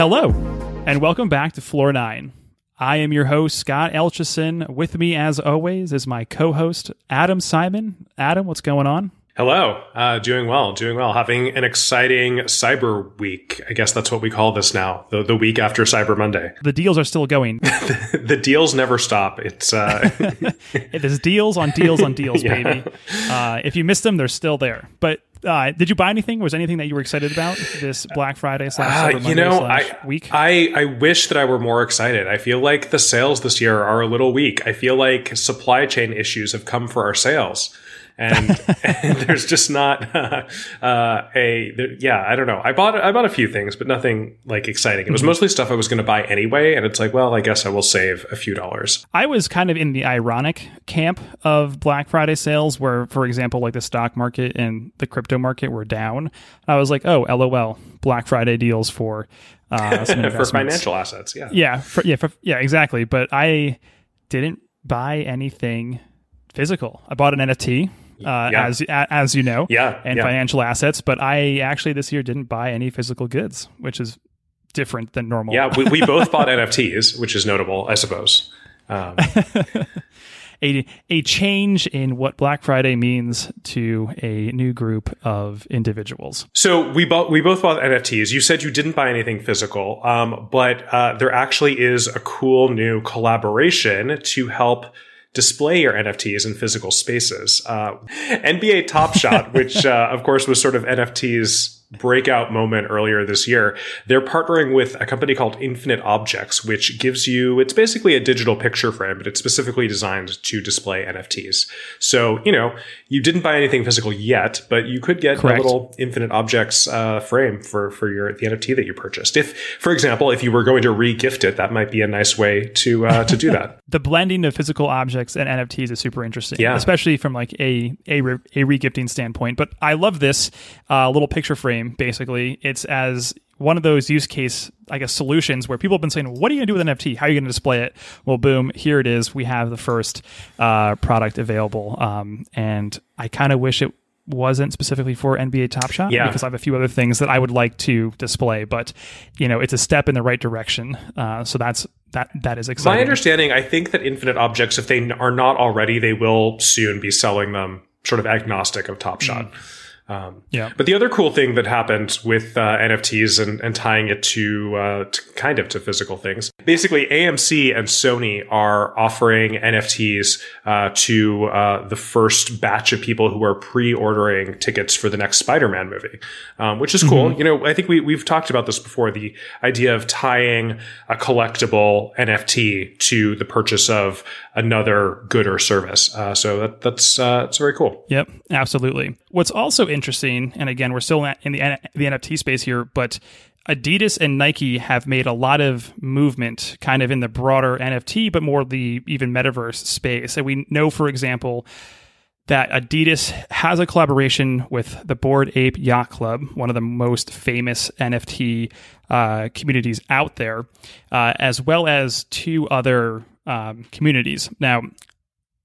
Hello, and welcome back to Floor 9. I am your host, Scott Elchison. With me, as always, is my co host, Adam Simon. Adam, what's going on? Hello, uh, doing well, doing well. Having an exciting Cyber Week. I guess that's what we call this now. The, the week after Cyber Monday. The deals are still going. the, the deals never stop. It's uh, there's deals on deals on deals, yeah. baby. Uh, if you missed them, they're still there. But uh, did you buy anything? Was anything that you were excited about this Black Friday slash uh, you know I, week? I I wish that I were more excited. I feel like the sales this year are a little weak. I feel like supply chain issues have come for our sales and, and there's just not uh, uh, a there, yeah I don't know. I bought I bought a few things but nothing like exciting. It was mm-hmm. mostly stuff I was going to buy anyway and it's like well I guess I will save a few dollars. I was kind of in the ironic camp of Black Friday sales where for example like the stock market and the crypto market were down. I was like oh lol Black Friday deals for uh, for financial assets yeah. Yeah for, yeah for, yeah exactly. But I didn't buy anything physical. I bought an NFT uh, yeah. as as you know, yeah, and yeah. financial assets. But I actually this year didn't buy any physical goods, which is different than normal. Yeah, we, we both bought NFTs, which is notable, I suppose. Um. a a change in what Black Friday means to a new group of individuals. So we bought we both bought NFTs. You said you didn't buy anything physical, um, but uh, there actually is a cool new collaboration to help display your NFTs in physical spaces. Uh, NBA Top Shot, which uh, of course was sort of NFT's breakout moment earlier this year. They're partnering with a company called Infinite Objects, which gives you, it's basically a digital picture frame, but it's specifically designed to display NFTs. So, you know, you didn't buy anything physical yet, but you could get Correct. a little Infinite Objects uh, frame for, for your, the NFT that you purchased. If, for example, if you were going to re-gift it, that might be a nice way to, uh, to do that. the blending of physical objects and NFTs is super interesting, yeah. especially from like a, a, re- a re-gifting standpoint. But I love this uh, little picture frame basically. It's as one of those use case, I guess, solutions where people have been saying, "What are you going to do with an NFT? How are you going to display it?" Well, boom, here it is. We have the first uh, product available, um, and I kind of wish it wasn't specifically for NBA Top Shot yeah. because I have a few other things that I would like to display, but you know, it's a step in the right direction. Uh, so that's that that is exciting. My understanding, I think that Infinite Objects, if they are not already, they will soon be selling them sort of agnostic of Top Shot. Mm. Um, yeah. But the other cool thing that happened with uh, NFTs and, and tying it to, uh, to, kind of to physical things, basically AMC and Sony are offering NFTs uh, to uh, the first batch of people who are pre-ordering tickets for the next Spider-Man movie, um, which is cool. Mm-hmm. You know, I think we we've talked about this before. The idea of tying a collectible NFT to the purchase of another good or service. Uh, so that, that's uh, that's very cool. Yep, absolutely. What's also interesting, and again, we're still in the the NFT space here, but Adidas and Nike have made a lot of movement kind of in the broader NFT, but more the even metaverse space. And we know, for example, that Adidas has a collaboration with the Bored Ape Yacht Club, one of the most famous NFT uh, communities out there, uh, as well as two other um, communities. Now,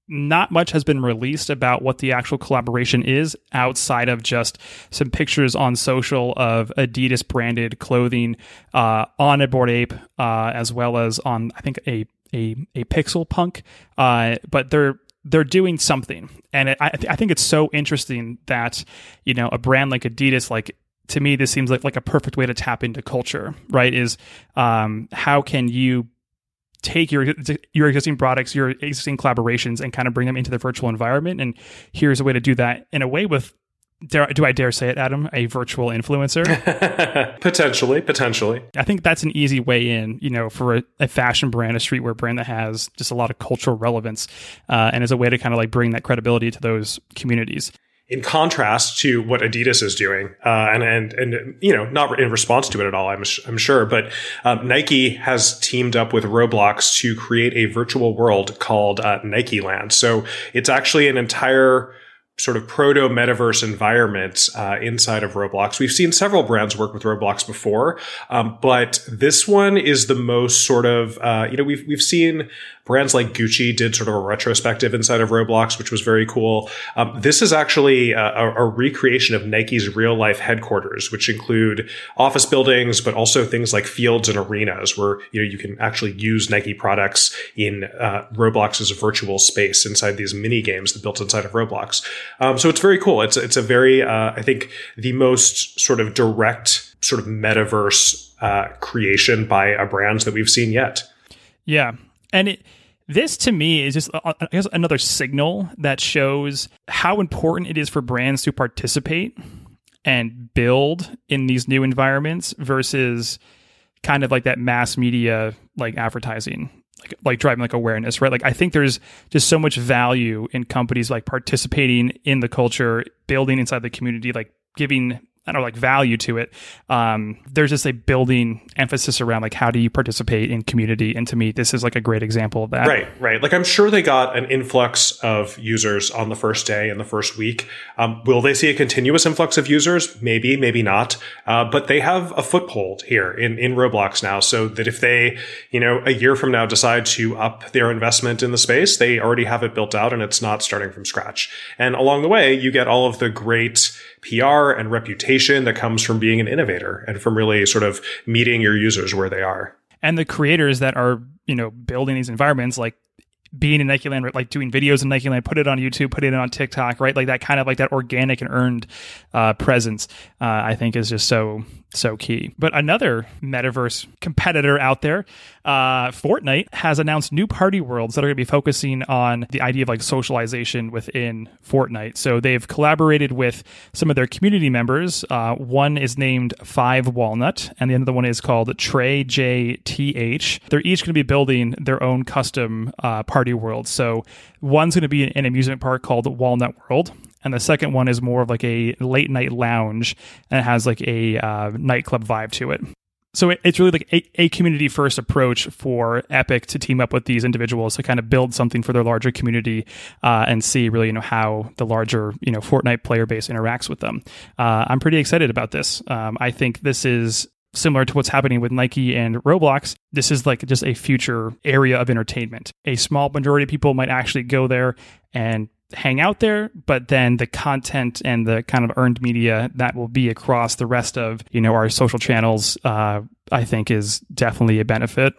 not much has been released about what the actual collaboration is outside of just some pictures on social of Adidas branded clothing uh, on a Bored Ape, uh, as well as on I think a a a Pixel Punk. Uh, but they're they're doing something, and it, I, th- I think it's so interesting that you know a brand like Adidas, like to me, this seems like like a perfect way to tap into culture. Right? Is um, how can you take your your existing products, your existing collaborations, and kind of bring them into the virtual environment. And here's a way to do that in a way with. Dare, do I dare say it, Adam? A virtual influencer? potentially, potentially. I think that's an easy way in, you know, for a, a, fashion brand, a streetwear brand that has just a lot of cultural relevance, uh, and as a way to kind of like bring that credibility to those communities in contrast to what Adidas is doing, uh, and and and you know, not in response to it at all, I'm I'm sure, but um, Nike has teamed up with Roblox to create a virtual world called uh, Nike Land. So it's actually an entire sort of proto metaverse environment uh, inside of Roblox. We've seen several brands work with Roblox before, um, but this one is the most sort of uh, you know we've we've seen brands like Gucci did sort of a retrospective inside of Roblox, which was very cool. Um, this is actually a, a, recreation of Nike's real life headquarters, which include office buildings, but also things like fields and arenas where you know you can actually use Nike products in uh, Roblox's virtual space inside these mini games that built inside of Roblox. Um, so it's very cool. It's it's a very uh, I think the most sort of direct sort of metaverse uh, creation by a brand that we've seen yet. Yeah, and it this to me is just uh, I guess another signal that shows how important it is for brands to participate and build in these new environments versus kind of like that mass media like advertising like like driving like awareness, right? Like I think there's just so much value in companies like participating in the culture, building inside the community, like giving I don't know, like value to it. Um, there's just a building emphasis around like how do you participate in community, and to me, this is like a great example of that. Right, right. Like I'm sure they got an influx of users on the first day and the first week. Um, will they see a continuous influx of users? Maybe, maybe not. Uh, but they have a foothold here in in Roblox now, so that if they, you know, a year from now decide to up their investment in the space, they already have it built out, and it's not starting from scratch. And along the way, you get all of the great PR and reputation that comes from being an innovator and from really sort of meeting your users where they are. And the creators that are, you know, building these environments like being in Nike Land, like doing videos in Nike Land, put it on YouTube, put it on TikTok, right? Like that kind of like that organic and earned uh, presence, uh, I think is just so so key. But another metaverse competitor out there, uh, Fortnite, has announced new party worlds that are going to be focusing on the idea of like socialization within Fortnite. So they've collaborated with some of their community members. Uh, one is named Five Walnut, and the other one is called Trey J T H. They're each going to be building their own custom uh, party world. So one's going to be an amusement park called Walnut World, and the second one is more of like a late night lounge and it has like a uh, nightclub vibe to it. So it, it's really like a, a community first approach for Epic to team up with these individuals to kind of build something for their larger community uh, and see really you know how the larger you know Fortnite player base interacts with them. Uh, I'm pretty excited about this. Um, I think this is similar to what's happening with Nike and Roblox, this is like just a future area of entertainment. A small majority of people might actually go there and hang out there, but then the content and the kind of earned media that will be across the rest of you know our social channels, uh, I think, is definitely a benefit.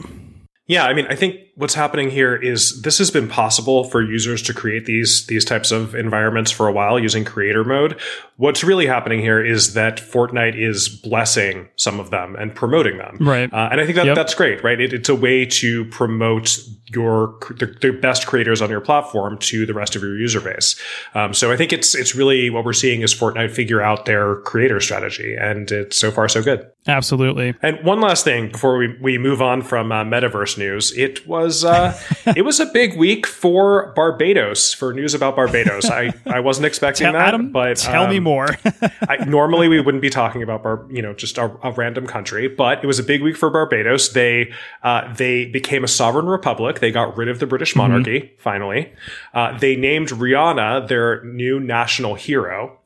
Yeah, I mean, I think what's happening here is this has been possible for users to create these these types of environments for a while using creator mode. What's really happening here is that Fortnite is blessing some of them and promoting them. Right. Uh, and I think that yep. that's great, right? It, it's a way to promote your the, the, best creators on your platform to the rest of your user base. Um, so I think it's it's really what we're seeing is Fortnite figure out their creator strategy, and it's so far so good. Absolutely. And one last thing before we, we move on from uh, metaverse news, it was uh, it was a big week for Barbados for news about Barbados. I, I wasn't expecting tell, that, Adam, but tell um, me more. I, normally we wouldn't be talking about Bar, you know just a, a, random country, but it was a big week for Barbados. They uh, they became a sovereign republic. They got rid of the British mm-hmm. monarchy mm-hmm. finally. Uh, they named Rihanna their new national hero.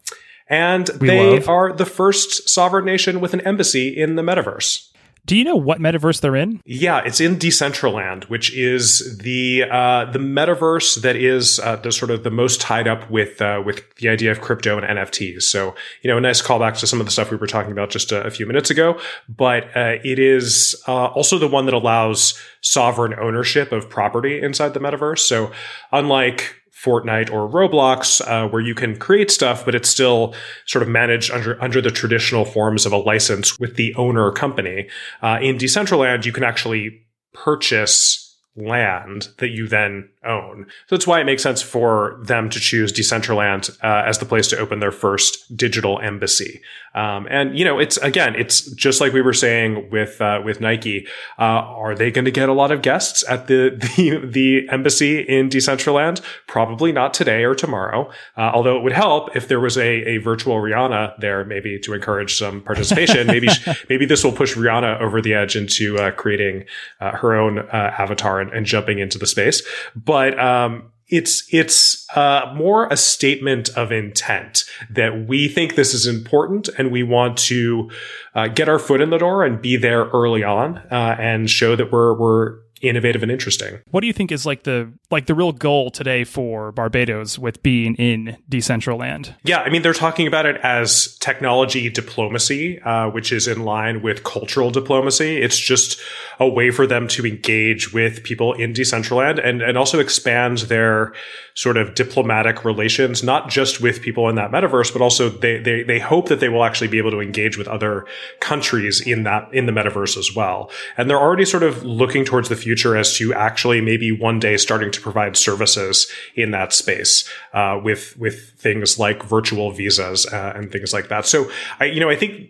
And we they love. are the first sovereign nation with an embassy in the metaverse. Do you know what metaverse they're in? Yeah, it's in Decentraland, which is the uh, the metaverse that is uh, the sort of the most tied up with uh, with the idea of crypto and NFTs. So you know, a nice callback to some of the stuff we were talking about just a, a few minutes ago. But uh, it is uh, also the one that allows sovereign ownership of property inside the metaverse. So unlike Fortnite or Roblox, uh, where you can create stuff, but it's still sort of managed under under the traditional forms of a license with the owner company. Uh, in Decentraland, you can actually purchase land that you then own. So that's why it makes sense for them to choose Decentraland uh, as the place to open their first digital embassy. Um, and you know, it's again, it's just like we were saying with uh, with Nike. Uh, are they going to get a lot of guests at the the, the embassy in Decentraland? Probably not today or tomorrow. Uh, although it would help if there was a, a virtual Rihanna there, maybe to encourage some participation. maybe maybe this will push Rihanna over the edge into uh, creating uh, her own avatar and, and jumping into the space. But um, it's it's uh, more a statement of intent that we think this is important and we want to uh, get our foot in the door and be there early on uh, and show that we're we're innovative and interesting. What do you think is like the like the real goal today for Barbados with being in Decentraland? Yeah, I mean they're talking about it as technology diplomacy, uh, which is in line with cultural diplomacy. It's just a way for them to engage with people in Decentraland and and also expand their sort of diplomatic relations, not just with people in that metaverse, but also they they they hope that they will actually be able to engage with other countries in that in the metaverse as well. And they're already sort of looking towards the future future as to actually maybe one day starting to provide services in that space uh, with with things like virtual visas uh, and things like that. So I, you know, I think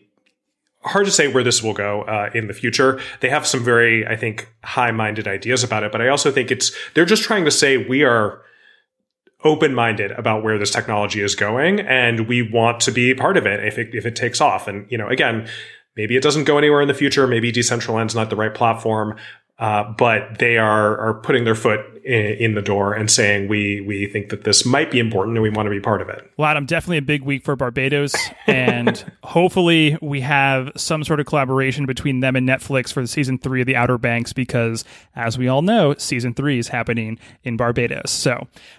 hard to say where this will go uh, in the future. They have some very, I think, high-minded ideas about it, but I also think it's they're just trying to say we are open-minded about where this technology is going, and we want to be part of it if it if it takes off. And you know, again. Maybe it doesn't go anywhere in the future. Maybe Decentraland's not the right platform. Uh, but they are are putting their foot in, the door and saying we we think that this might be important and we want to be part of it. Well, Adam, definitely a big week for Barbados, and hopefully we have some sort of collaboration between them and Netflix for the season three of The Outer Banks because, as we all know, season three is happening in Barbados. So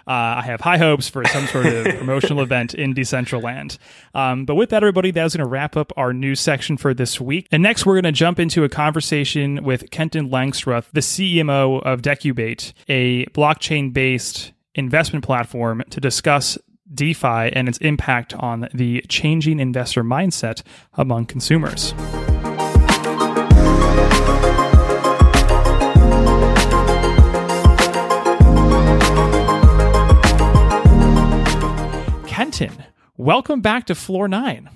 uh, I have high hopes for some sort of promotional event in Decentraland. Um, but with that, everybody, that is going to wrap up our news section for this week. And next, we're going to jump into a conversation with Kenton Langstroth the CMO of Decubate, a blockchain based investment platform to discuss DeFi and its impact on the changing investor mindset among consumers. Kenton, welcome back to Floor 9.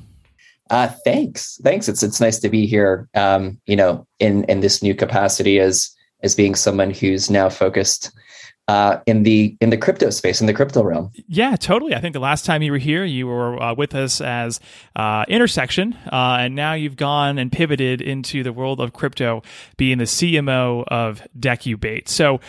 Uh, thanks, thanks. It's it's nice to be here. Um, you know, in in this new capacity as as being someone who's now focused uh, in the in the crypto space in the crypto realm. Yeah, totally. I think the last time you were here, you were uh, with us as uh, Intersection, uh, and now you've gone and pivoted into the world of crypto, being the CMO of Decubate. So,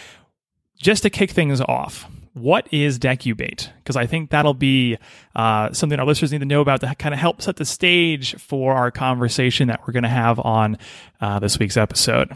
just to kick things off, what is Decubate? Because I think that'll be uh, something our listeners need to know about to kind of help set the stage for our conversation that we're going to have on uh, this week's episode.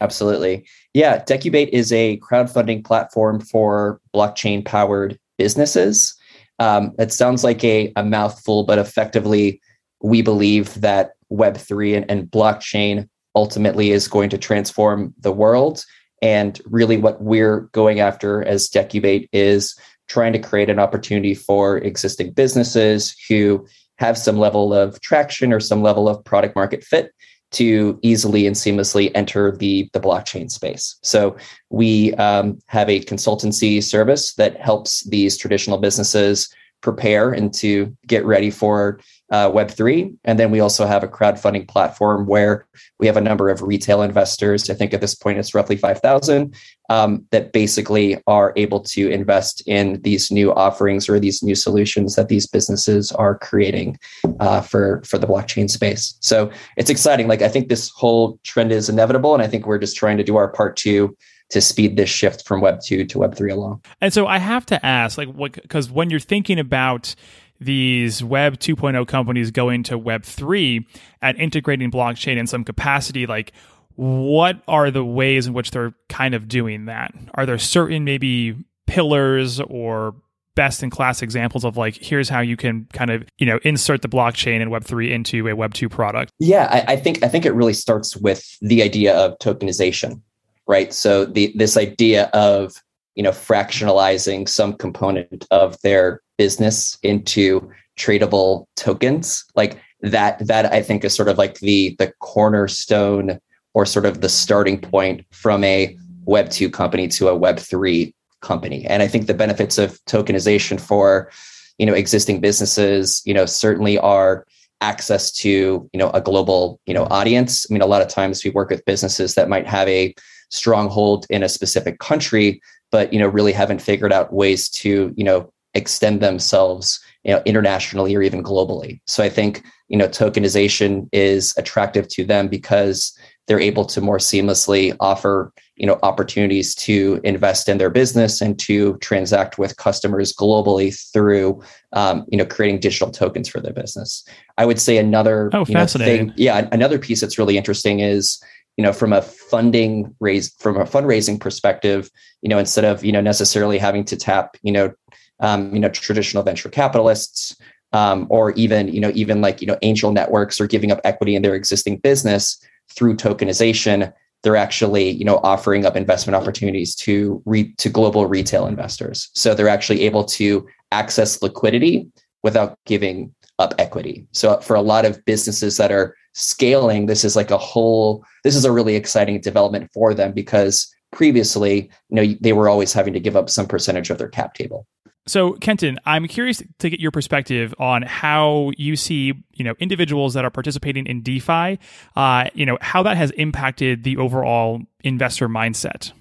Absolutely. Yeah, Decubate is a crowdfunding platform for blockchain powered businesses. Um, it sounds like a, a mouthful, but effectively, we believe that Web3 and, and blockchain ultimately is going to transform the world and really, what we're going after as Decubate is trying to create an opportunity for existing businesses who have some level of traction or some level of product market fit to easily and seamlessly enter the, the blockchain space. So we um, have a consultancy service that helps these traditional businesses prepare and to get ready for uh, Web3. And then we also have a crowdfunding platform where we have a number of retail investors. I think at this point it's roughly 5,000 um, that basically are able to invest in these new offerings or these new solutions that these businesses are creating uh, for, for the blockchain space. So it's exciting. Like I think this whole trend is inevitable. And I think we're just trying to do our part to to speed this shift from web 2 to web 3 along and so i have to ask like what because when you're thinking about these Web 2.0 companies going to Web 3 at integrating blockchain in some capacity, like what are the ways in which they're kind of doing that? Are there certain maybe pillars or best in class examples of like here's how you can kind of you know insert the blockchain and web3 into a web2 product? Yeah I, I, think i think it really starts with the idea of tokenization right? So the this idea of you know fractionalizing some component of their business into tradable tokens like that that i think is sort of like the the cornerstone or sort of the starting point from a web 2 company to a web 3 company. And i think the benefits of tokenization for you know existing businesses you know certainly are access to you know a global you know audience. I mean a lot of times we work with businesses that might have a stronghold in a specific country but you know really haven't figured out ways to you know extend themselves you know internationally or even globally so i think you know tokenization is attractive to them because they're able to more seamlessly offer you know opportunities to invest in their business and to transact with customers globally through um, you know creating digital tokens for their business i would say another oh, fascinating. Know, thing, yeah another piece that's really interesting is you know from a funding raise from a fundraising perspective you know instead of you know necessarily having to tap you know um, you know traditional venture capitalists um, or even you know even like you know angel networks or giving up equity in their existing business through tokenization they're actually you know offering up investment opportunities to re- to global retail investors. So they're actually able to access liquidity without giving up equity so for a lot of businesses that are scaling this is like a whole this is a really exciting development for them because previously you know they were always having to give up some percentage of their cap table so, Kenton, I'm curious to get your perspective on how you see, you know, individuals that are participating in DeFi, uh, you know, how that has impacted the overall investor mindset.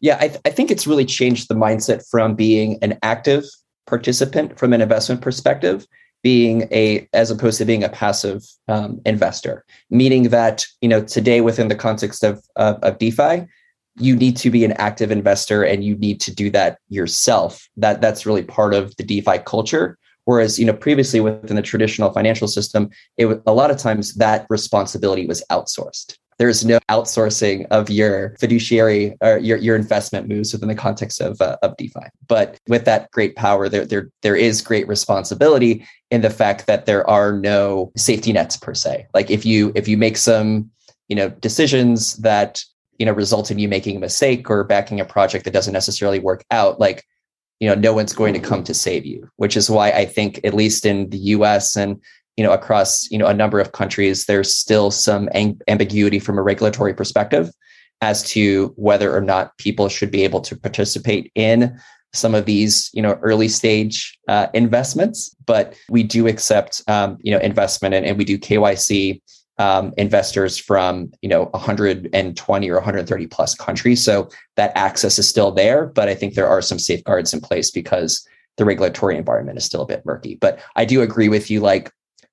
Yeah, I, th- I think it's really changed the mindset from being an active participant from an investment perspective being a as opposed to being a passive um, investor meaning that you know today within the context of, of, of defi you need to be an active investor and you need to do that yourself. That that's really part of the defi culture. Whereas you know previously within the traditional financial system it a lot of times that responsibility was outsourced there's no outsourcing of your fiduciary or your, your investment moves within the context of, uh, of DeFi. But with that great power, there, there, there is great responsibility in the fact that there are no safety nets per se. Like if you if you make some you know decisions that you know result in you making a mistake or backing a project that doesn't necessarily work out like you know no one's going to come to save you which is why i think at least in the us and you know across you know a number of countries there's still some ang- ambiguity from a regulatory perspective as to whether or not people should be able to participate in some of these you know early stage uh, investments but we do accept um, you know investment and, and we do kyc um, investors from you know 120 or 130 plus countries. So that access is still there, but I think there are some safeguards in place because the regulatory environment is still a bit murky. But I do agree with you. Like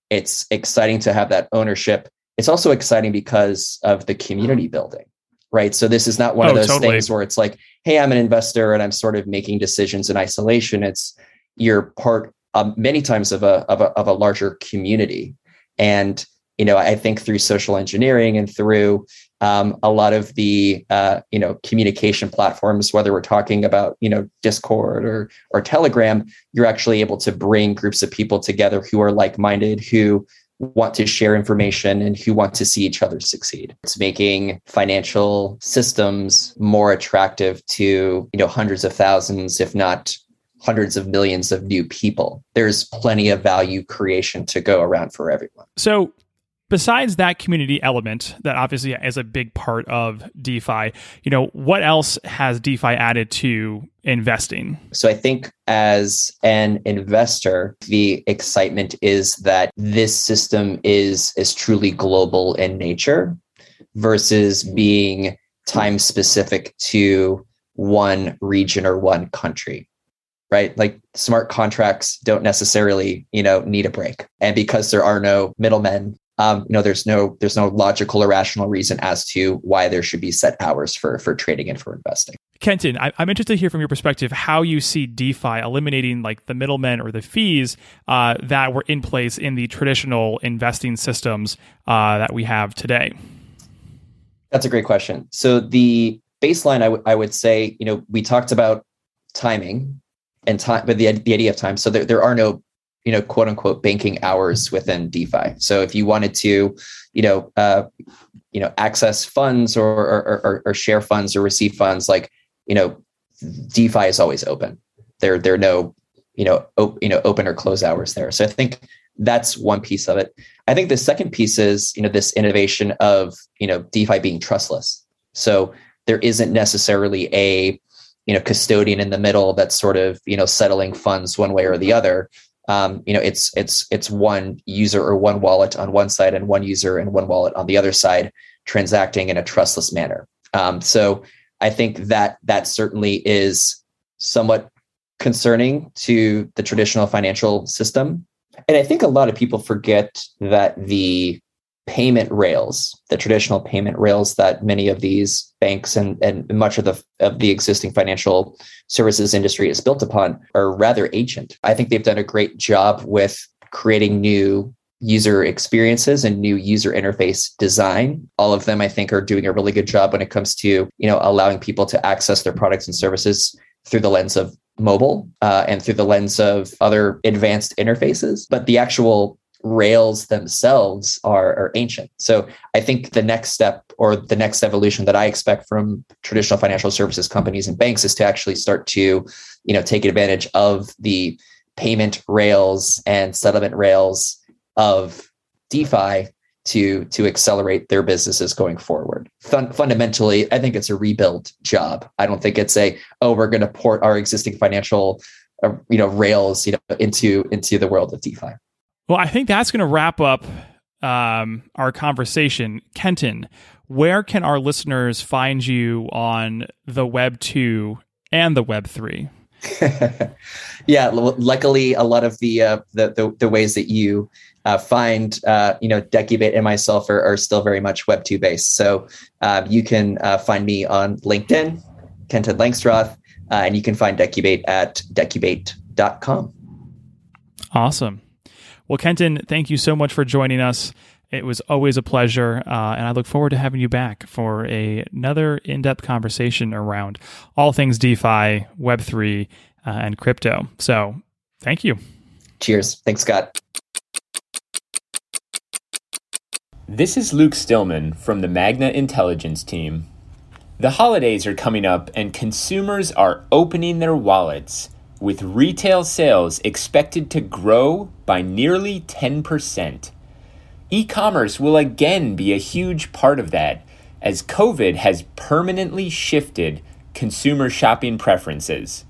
it's exciting to have that ownership. It's also exciting because of the community building, right? So this is not one oh, of those totally. things where it's like, hey, I'm an investor and I'm sort of making decisions in isolation. It's you're part um, many times of a, of a of a larger community, and you know, I think through social engineering and through um, a lot of the uh, you know communication platforms, whether we're talking about you know Discord or or Telegram, you're actually able to bring groups of people together who are like-minded, who want to share information and who want to see each other succeed. It's making financial systems more attractive to you know hundreds of thousands, if not hundreds of millions of new people. There's plenty of value creation to go around for everyone. So besides that community element that obviously is a big part of DeFi, you know, what else has DeFi added to investing? So I think as an investor, the excitement is that this system is is truly global in nature versus being time specific to one region or one country right like smart contracts don't necessarily you know need a break and because there are no middlemen um, you know there's no there's no logical or rational reason as to why there should be set hours for for trading and for investing. Kenton I, am interested to hear from your perspective how you see defi eliminating like the middlemen or the fees uh, that were in place in the traditional investing systems uh, that we have today. That's a great question. So the baseline I, w- I would say you know we talked about timing and time but the, the idea of time. So there, there are no you know, quote unquote banking hours within DeFi. So if you wanted to, you know, uh, you know, access funds or, or, or, or share funds or receive funds, like, you know, DeFi is always open. There, there are no, you know, op- you know, open or close hours there. So I think that's one piece of it. I think the second piece is, you know, this innovation of, you know, DeFi being trustless. So there isn't necessarily a, you know, custodian in the middle that's sort of, you know, settling funds one way or the other um, you know it's it's it's one user or one wallet on one side and one user and one wallet on the other side transacting in a trustless manner. Um, so i think that that certainly is somewhat concerning to the traditional financial system. And i think a lot of people forget that the payment rails, the traditional payment rails that many of these banks and, and much of the of the existing financial services industry is built upon are rather ancient. I think they've done a great job with creating new user experiences and new user interface design all of them i think are doing a really good job when it comes to you know allowing people to access their products and services through the lens of mobile uh, and through the lens of other advanced interfaces but the actual rails themselves are, are ancient. So I think the next step or the next evolution that I expect from traditional financial services companies and banks is to actually start to, you know, take advantage of the payment rails and settlement rails of DeFi to to accelerate their businesses going forward. Fun, fundamentally, I think it's a rebuild job. I don't think it's a oh we're going to port our existing financial uh, you know rails you know into into the world of DeFi. Well, I think that's going to wrap up um, our conversation. Kenton, where can our listeners find you on the Web 2 and the Web 3? yeah, luckily, a lot of the, uh, the, the, the ways that you uh, find, uh, you know, Decubate and myself are, are, still very much Web 2 based. So uh, you can uh, find me on LinkedIn, Kenton Langstroth, uh, and you can find Decubate at decubate.com. Awesome. Well, Kenton, thank you so much for joining us. It was always a pleasure, uh, and I look forward to having you back for a, another in depth conversation around all things DeFi, Web3, uh, and crypto. So, thank you. Cheers. Thanks, Scott. This is Luke Stillman from the Magna Intelligence team. The holidays are coming up, and consumers are opening their wallets with retail sales expected to grow by nearly 10%. E commerce will again be a huge part of that, as COVID has permanently shifted consumer shopping preferences.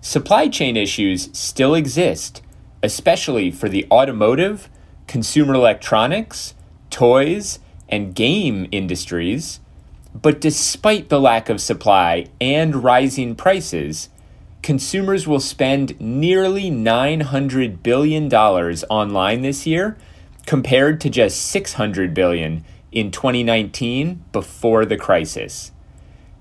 Supply chain issues still exist, especially for the automotive, consumer electronics, toys, and game industries. But despite the lack of supply and rising prices, consumers will spend nearly $900 billion online this year compared to just 600 billion in 2019 before the crisis.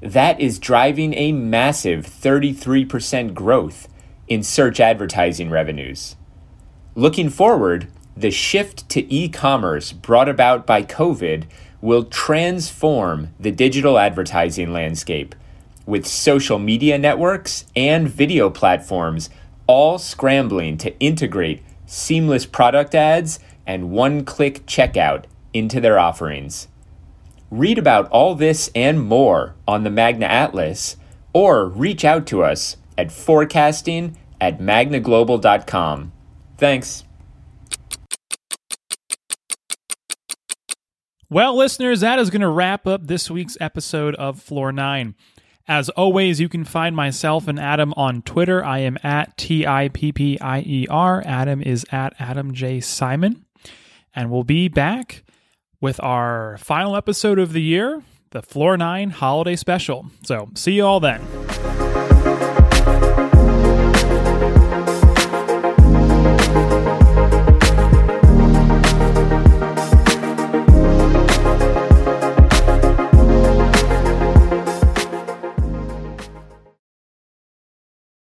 That is driving a massive 33% growth in search advertising revenues. Looking forward, the shift to e commerce brought about by COVID will transform the digital advertising landscape with social media networks and video platforms all scrambling to integrate seamless product ads and one click checkout into their offerings. Read about all this and more on the Magna Atlas or reach out to us at forecasting at magnaglobal.com. Thanks. Well, listeners, that is going to wrap up this week's episode of Floor 9. As always, you can find myself and Adam on Twitter. I am at T I P P I E R. Adam is at Adam J. Simon. And we'll be back with our final episode of the year, the Floor 9 Holiday Special. So, see you all then.